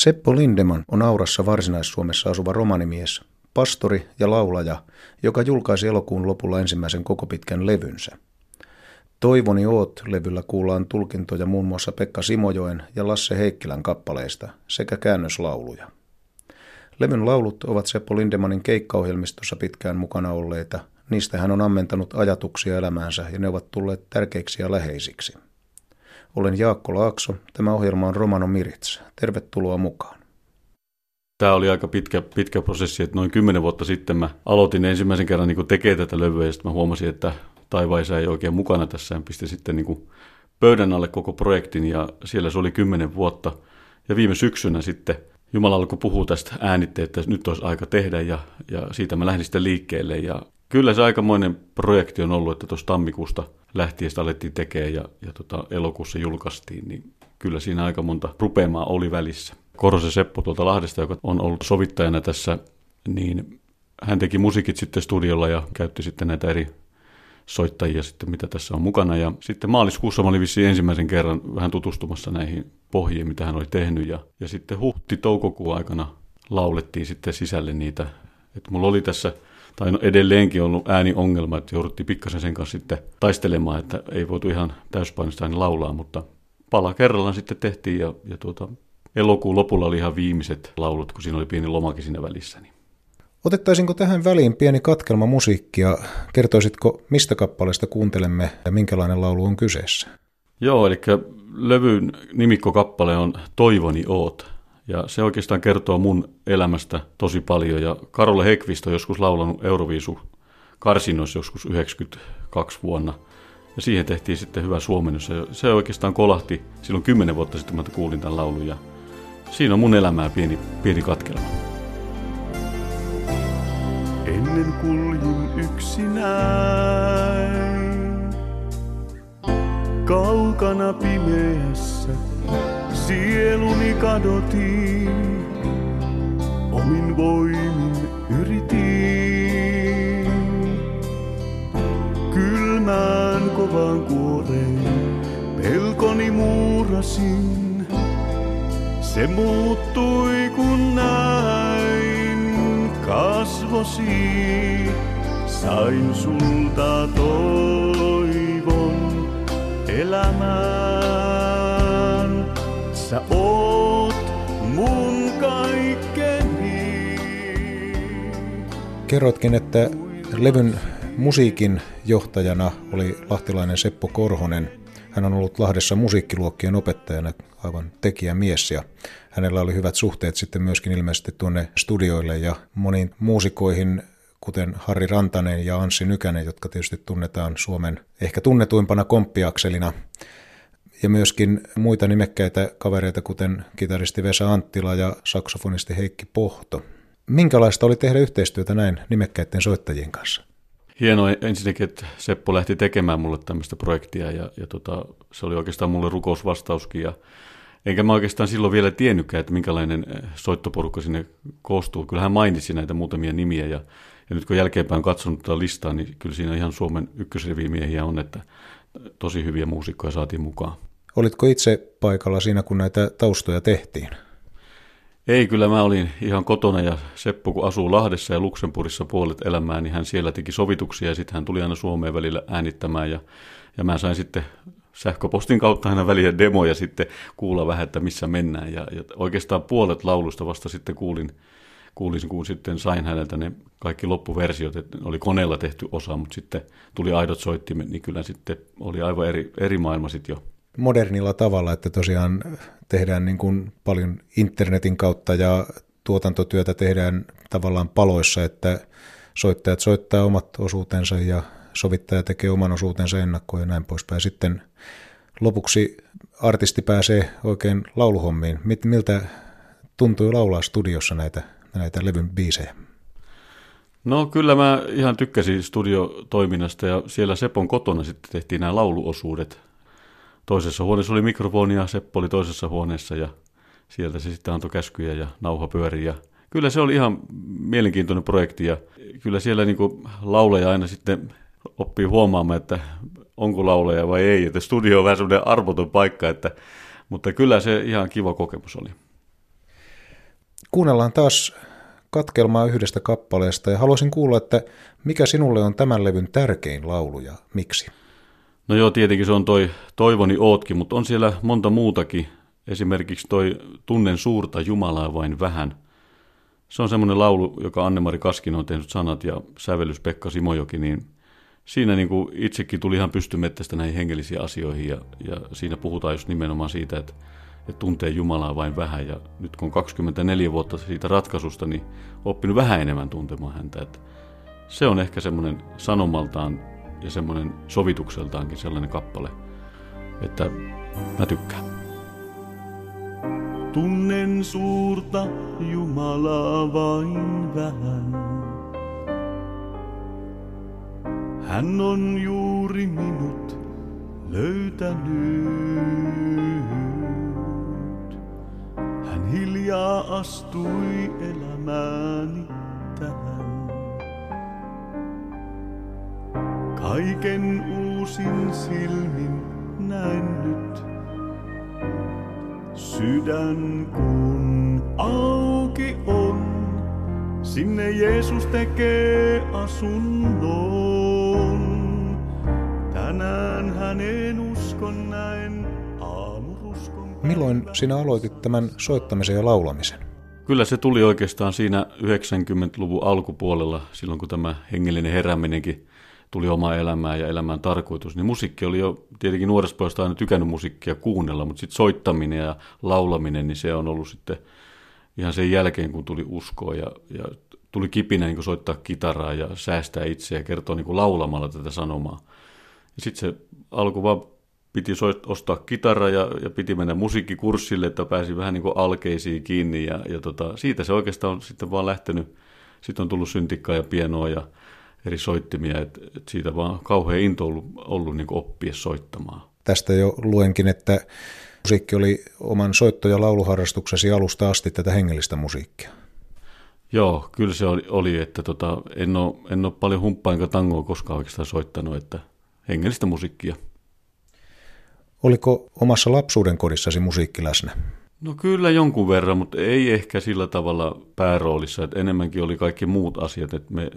Seppo Lindeman on Aurassa Varsinais-Suomessa asuva romanimies, pastori ja laulaja, joka julkaisi elokuun lopulla ensimmäisen koko pitkän levynsä. Toivoni Oot-levyllä kuullaan tulkintoja muun muassa Pekka Simojoen ja Lasse Heikkilän kappaleista sekä käännöslauluja. Levyn laulut ovat Seppo Lindemanin keikkaohjelmistossa pitkään mukana olleita. Niistä hän on ammentanut ajatuksia elämäänsä ja ne ovat tulleet tärkeiksi ja läheisiksi. Olen Jaakko Laakso. Tämä ohjelma on Romano Mirits. Tervetuloa mukaan. Tämä oli aika pitkä, pitkä prosessi, että noin kymmenen vuotta sitten mä aloitin ensimmäisen kerran niin tekemään tätä levyä ja sitten mä huomasin, että taivaisa ei oikein mukana tässä ja pistin sitten niin pöydän alle koko projektin ja siellä se oli kymmenen vuotta. Ja viime syksynä sitten Jumala alkoi puhua tästä äänitteet, että nyt olisi aika tehdä ja, ja siitä mä lähdin sitten liikkeelle. Ja kyllä se aikamoinen projekti on ollut, että tuossa tammikuusta lähtien sitä alettiin tekemään ja, ja tota, elokuussa julkaistiin, niin kyllä siinä aika monta rupeamaa oli välissä. Korosen Seppo tuolta Lahdesta, joka on ollut sovittajana tässä, niin hän teki musiikit sitten studiolla ja käytti sitten näitä eri soittajia sitten, mitä tässä on mukana. Ja sitten maaliskuussa mä olin vissiin ensimmäisen kerran vähän tutustumassa näihin pohjiin, mitä hän oli tehnyt. Ja, ja sitten huhti-toukokuun aikana laulettiin sitten sisälle niitä. Että mulla oli tässä, tai no edelleenkin ollut ääniongelma, että jouduttiin pikkasen sen kanssa sitten taistelemaan, että ei voitu ihan täyspainosta laulaa, mutta pala kerrallaan sitten tehtiin ja, ja tuota, elokuun lopulla oli ihan viimeiset laulut, kun siinä oli pieni lomakin siinä välissä. Niin Otettaisinko tähän väliin pieni katkelma musiikkia? Kertoisitko, mistä kappaleesta kuuntelemme ja minkälainen laulu on kyseessä? Joo, eli levyn nimikkokappale on Toivoni oot. Ja se oikeastaan kertoo mun elämästä tosi paljon. Ja Karolle Hekvist on joskus laulanut Euroviisu karsinoissa joskus 92 vuonna. Ja siihen tehtiin sitten hyvä suomennus. Ja se oikeastaan kolahti silloin kymmenen vuotta sitten, kun kuulin tämän laulun. Ja siinä on mun elämää pieni, pieni katkelma. Ennen kuljin yksinäin. Kaukana pimeässä sieluni kadotiin. Omin voimin yritin. Kylmään kovaan kuoreen pelkoni muurasin. Se muuttui kun näin kasvosi. Sain sulta toivon Kerrotkin, että levyn musiikin johtajana oli lahtilainen Seppo Korhonen. Hän on ollut Lahdessa musiikkiluokkien opettajana, aivan tekijämies ja hänellä oli hyvät suhteet sitten myöskin ilmeisesti tuonne studioille ja moniin muusikoihin, kuten Harri Rantanen ja Anssi Nykänen, jotka tietysti tunnetaan Suomen ehkä tunnetuimpana komppiakselina. Ja myöskin muita nimekkäitä kavereita, kuten kitaristi Vesa Anttila ja saksofonisti Heikki Pohto. Minkälaista oli tehdä yhteistyötä näin nimekkäiden soittajien kanssa? Hienoa ensinnäkin, että Seppo lähti tekemään mulle tämmöistä projektia ja, ja tota, se oli oikeastaan mulle rukousvastauskin ja Enkä mä oikeastaan silloin vielä tiennytkään, että minkälainen eh, soittoporukka sinne koostuu. Kyllä hän mainitsi näitä muutamia nimiä ja, ja nyt kun jälkeenpäin on katsonut tätä listaa, niin kyllä siinä ihan Suomen ykkösrivimiehiä on, että tosi hyviä muusikkoja saatiin mukaan. Olitko itse paikalla siinä, kun näitä taustoja tehtiin? Ei, kyllä mä olin ihan kotona ja Seppo kun asuu Lahdessa ja Luxemburgissa puolet elämää, niin hän siellä teki sovituksia ja sitten hän tuli aina Suomeen välillä äänittämään ja, ja mä sain sitten sähköpostin kautta aina väliä demoja sitten kuulla vähän, että missä mennään. Ja, ja oikeastaan puolet laulusta vasta sitten kuulin, kuulin, kun sitten sain häneltä ne kaikki loppuversiot, että oli koneella tehty osa, mutta sitten tuli aidot soittimet, niin kyllä sitten oli aivan eri, eri maailma sitten jo. Modernilla tavalla, että tosiaan tehdään niin kuin paljon internetin kautta ja tuotantotyötä tehdään tavallaan paloissa, että soittajat soittaa omat osuutensa ja sovittaja tekee oman osuutensa ennakkoon ja näin poispäin. Sitten lopuksi artisti pääsee oikein lauluhommiin. Miltä tuntui laulaa studiossa näitä, näitä levyn biisejä? No kyllä mä ihan tykkäsin studiotoiminnasta ja siellä Sepon kotona sitten tehtiin nämä lauluosuudet. Toisessa huoneessa oli mikrofoni ja Seppo oli toisessa huoneessa ja sieltä se sitten antoi käskyjä ja nauha pyöri ja kyllä se oli ihan mielenkiintoinen projekti ja kyllä siellä niin lauleja aina sitten oppii huomaamaan, että onko lauleja vai ei. Että studio on vähän semmoinen arvoton paikka, että, mutta kyllä se ihan kiva kokemus oli. Kuunnellaan taas katkelmaa yhdestä kappaleesta ja haluaisin kuulla, että mikä sinulle on tämän levyn tärkein laulu ja miksi? No joo, tietenkin se on toi Toivoni Ootkin, mutta on siellä monta muutakin. Esimerkiksi toi Tunnen suurta Jumalaa vain vähän. Se on semmoinen laulu, joka Anne-Mari Kaskin on tehnyt sanat ja sävellys Pekka Simojoki, niin siinä niin kuin itsekin tuli ihan pystymettästä näihin hengellisiin asioihin ja, ja siinä puhutaan just nimenomaan siitä, että, että tuntee Jumalaa vain vähän ja nyt kun on 24 vuotta siitä ratkaisusta, niin oppinut vähän enemmän tuntemaan häntä. Että se on ehkä semmoinen sanomaltaan ja semmoinen sovitukseltaankin sellainen kappale, että mä tykkään. Tunnen suurta Jumalaa vain vähän. Hän on juuri minut löytänyt. Hän hiljaa astui elämääni tähän. Kaiken uusin silmin näen nyt. Sydän kun auki on, sinne Jeesus tekee asunnon. Tänään hänen uskon näin aamuruskon. Milloin sinä aloitit tämän soittamisen ja laulamisen? Kyllä se tuli oikeastaan siinä 90-luvun alkupuolella, silloin kun tämä hengellinen herääminenkin tuli oma elämään ja elämään tarkoitus, niin musiikki oli jo tietenkin nuoresta pojasta aina tykännyt musiikkia kuunnella, mutta sitten soittaminen ja laulaminen, niin se on ollut sitten ihan sen jälkeen, kun tuli uskoa ja, ja tuli kipinä niin soittaa kitaraa ja säästää itseä ja kertoa niin laulamalla tätä sanomaa. Ja sitten se alku vaan piti soit, ostaa kitara ja, ja piti mennä musiikkikurssille, että pääsi vähän niin alkeisiin kiinni ja, ja tota, siitä se oikeastaan on sitten vaan lähtenyt. Sitten on tullut syntikkaa ja pienoa ja eri soittimia, että et siitä vaan kauhean into ollut, ollut niin oppia soittamaan. Tästä jo luenkin, että musiikki oli oman soitto- ja lauluharrastuksesi alusta asti tätä hengellistä musiikkia. Joo, kyllä se oli, oli että tota, en, ole, en ole paljon humppaa enkä tangoa koskaan oikeastaan soittanut, että hengellistä musiikkia. Oliko omassa lapsuuden kodissasi musiikki läsnä? No kyllä jonkun verran, mutta ei ehkä sillä tavalla pääroolissa, että enemmänkin oli kaikki muut asiat, että me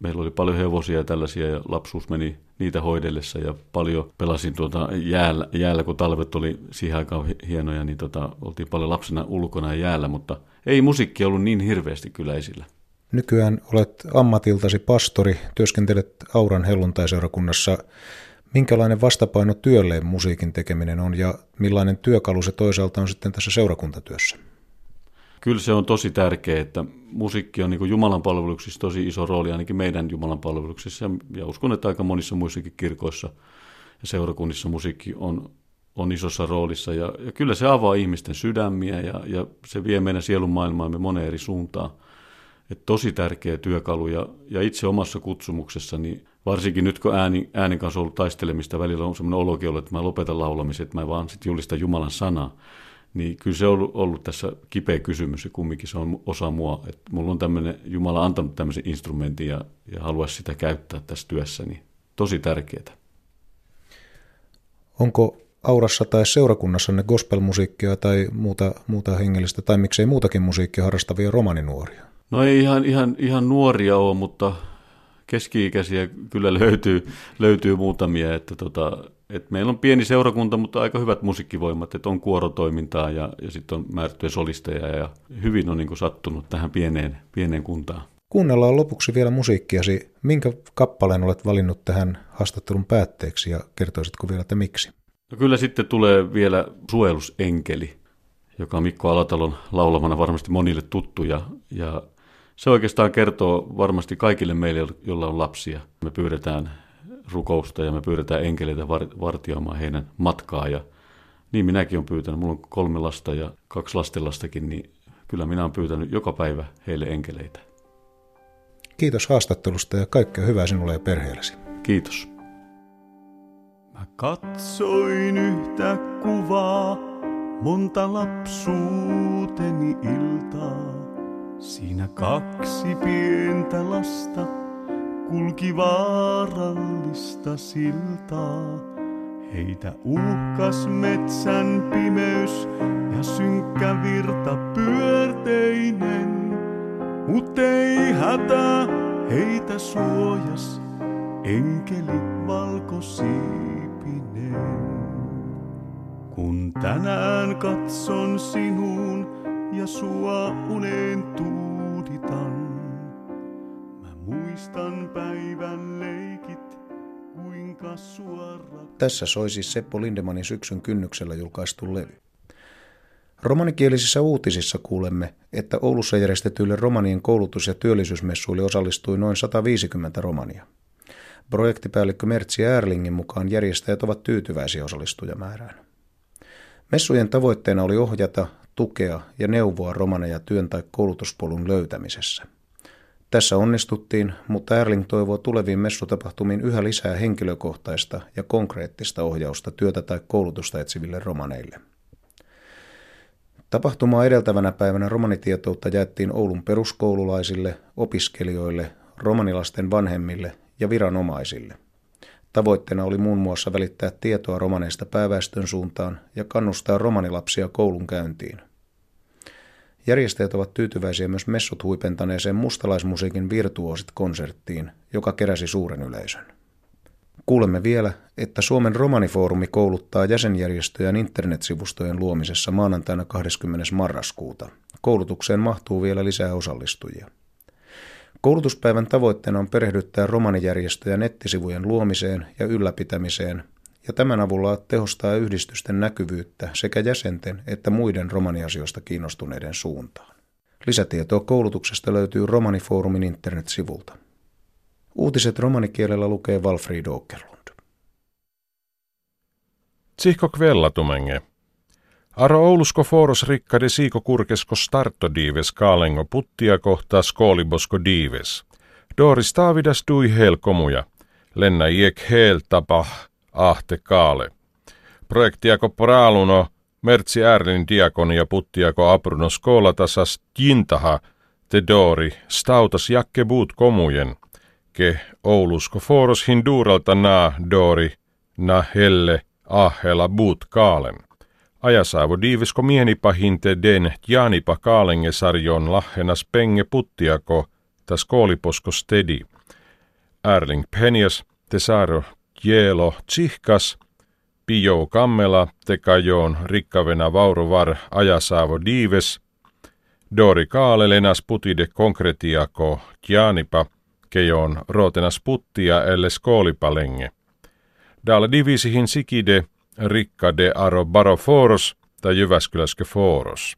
meillä oli paljon hevosia ja tällaisia ja lapsuus meni niitä hoidellessa ja paljon pelasin tuota jäällä, jäällä, kun talvet oli siihen aikaan hienoja, niin tota, oltiin paljon lapsena ulkona ja jäällä, mutta ei musiikki ollut niin hirveästi kyllä esillä. Nykyään olet ammatiltasi pastori, työskentelet Auran helluntaiseurakunnassa. Minkälainen vastapaino työlleen musiikin tekeminen on ja millainen työkalu se toisaalta on sitten tässä seurakuntatyössä? Kyllä se on tosi tärkeää, että musiikki on niin Jumalan palveluksissa tosi iso rooli, ainakin meidän Jumalan palveluksissa, ja uskon, että aika monissa muissakin kirkoissa ja seurakunnissa musiikki on, on isossa roolissa, ja, ja kyllä se avaa ihmisten sydämiä, ja, ja se vie meidän sielun maailmaamme moneen eri suuntaan. Et tosi tärkeä työkalu, ja, ja itse omassa kutsumuksessani, varsinkin nyt kun ääni, äänen kanssa on ollut taistelemista, välillä on sellainen olokin ollut, että mä lopetan laulamisen, että mä vaan sitten julistan Jumalan sanaa niin kyllä se on ollut tässä kipeä kysymys ja kumminkin se on osa mua. Että mulla on tämmöinen, Jumala antanut tämmöisen instrumentin ja, ja haluaisi sitä käyttää tässä työssä, niin tosi tärkeää. Onko aurassa tai seurakunnassanne gospelmusiikkia tai muuta, muuta hengellistä tai miksei muutakin musiikkia harrastavia romaninuoria? No ei ihan, ihan, ihan nuoria ole, mutta keski-ikäisiä kyllä löytyy, löytyy muutamia, että tota, et meillä on pieni seurakunta, mutta aika hyvät musiikkivoimat, että on kuorotoimintaa ja, ja sitten on määrättyjä solisteja ja hyvin on niin kuin sattunut tähän pieneen, pieneen kuntaan. Kuunnellaan lopuksi vielä musiikkiasi. Minkä kappaleen olet valinnut tähän haastattelun päätteeksi ja kertoisitko vielä, että miksi? No kyllä sitten tulee vielä Suojelusenkeli, joka on Mikko Alatalon laulamana varmasti monille tuttu ja, ja se oikeastaan kertoo varmasti kaikille meille, joilla on lapsia. Me pyydetään rukousta ja me pyydetään enkeleitä vartioimaan heidän matkaa. Ja niin minäkin olen pyytänyt. Mulla on kolme lasta ja kaksi lastenlastakin, niin kyllä minä olen pyytänyt joka päivä heille enkeleitä. Kiitos haastattelusta ja kaikkea hyvää sinulle ja perheellesi. Kiitos. Mä katsoin yhtä kuvaa, monta lapsuuteni iltaa. Siinä kaksi pientä lasta kulki vaarallista siltaa. Heitä uhkas metsän pimeys ja synkkä virta pyörteinen. Mut ei hätä, heitä suojas, enkeli valkosiipinen. Kun tänään katson sinuun ja sua uneen tuuditan, mä muistan päivän leikit, kuinka suora... Tässä soi siis Seppo Lindemanin syksyn kynnyksellä julkaistu levy. Romanikielisissä uutisissa kuulemme, että Oulussa järjestetyille romanien koulutus- ja työllisyysmessuille osallistui noin 150 romania. Projektipäällikkö Mertsi Erlingin mukaan järjestäjät ovat tyytyväisiä osallistujamäärään. Messujen tavoitteena oli ohjata, tukea ja neuvoa romaneja työn tai koulutuspolun löytämisessä. Tässä onnistuttiin, mutta Erling toivoo tuleviin messutapahtumiin yhä lisää henkilökohtaista ja konkreettista ohjausta työtä tai koulutusta etsiville romaneille. Tapahtumaa edeltävänä päivänä romanitietoutta jaettiin Oulun peruskoululaisille, opiskelijoille, romanilasten vanhemmille ja viranomaisille – Tavoitteena oli muun muassa välittää tietoa romaneista pääväestön suuntaan ja kannustaa romanilapsia koulun käyntiin. Järjestäjät ovat tyytyväisiä myös messut huipentaneeseen mustalaismusiikin virtuosit konserttiin, joka keräsi suuren yleisön. Kuulemme vielä, että Suomen romanifoorumi kouluttaa jäsenjärjestöjen internetsivustojen luomisessa maanantaina 20. marraskuuta. Koulutukseen mahtuu vielä lisää osallistujia. Koulutuspäivän tavoitteena on perehdyttää romanijärjestöjä nettisivujen luomiseen ja ylläpitämiseen ja tämän avulla tehostaa yhdistysten näkyvyyttä sekä jäsenten että muiden romaniasioista kiinnostuneiden suuntaan. Lisätietoa koulutuksesta löytyy Romanifoorumin internetsivulta. Uutiset romanikielellä lukee Valfrid Åkerlund. Tsihko kvellatumenge. Aro Oulusko foros rikkade siiko kurkesko starto dives kaalengo puttia kohtaa skoolibosko dives. Doris Taavidas dui helkomuja. Lenna iek hel tapa ahte kaale. Projektiako praaluno Mertsi Ärlin diakonia puttiako apruno skoolatasas jintaha te dori stautas jakke buut komujen. Ke Oulusko foros hinduuralta naa dori na helle ahela buut kaalen. Ajasaavo diivisko mienipa hinte den jaanipa kaalenge sarjon lahenas penge puttiako tas kooliposko stedi. Erling Penjas, tesaro jeelo tsihkas, pio kammela tekajoon rikkavena vaurovar ajasaavo diives, Dori kaale lenas putide konkretiako jaanipa, kejoon rootenas puttia elle skoolipalenge. Dal divisihin sikide Rikka de Aro Baroforos tai Jyväskyläskö Foros.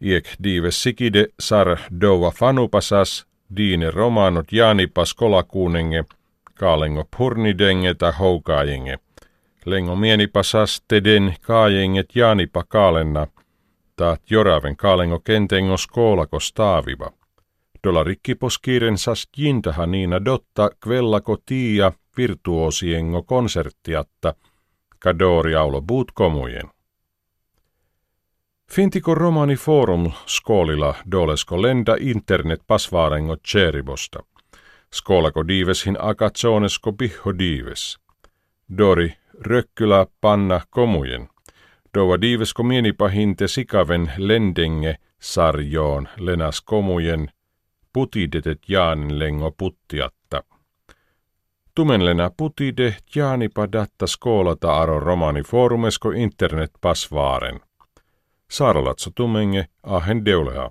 Iek dives sikide sar dova fanupasas, diine romanot jaanipas kolakuunenge, kaalengo purnidenge ta houkaajenge. Lengo mienipasas teden kaajenget jaanipa kaalenna, taat joraven kaalengo kentengo skoolako staaviva. Dola rikkiposkiiren sas jintaha niina dotta kvellako tiia virtuosiengo konserttiatta – Kadori aulo buut komujen. Fintiko romani forum skolilla dolesko lenda internet pasvaarengo cherribosta. Skolako diiveshin akatsonesko piho diives. Dori rökkylä panna komujen. Dova diivesko mienipahinte sikaven lendenge sarjoon lenas komujen putidetet jaanen lengo puttiatta. Tumenlena putide jaanipa datta skoolata aro romani forumesko internet pasvaaren. Saaralatso tumenge ahen deulea.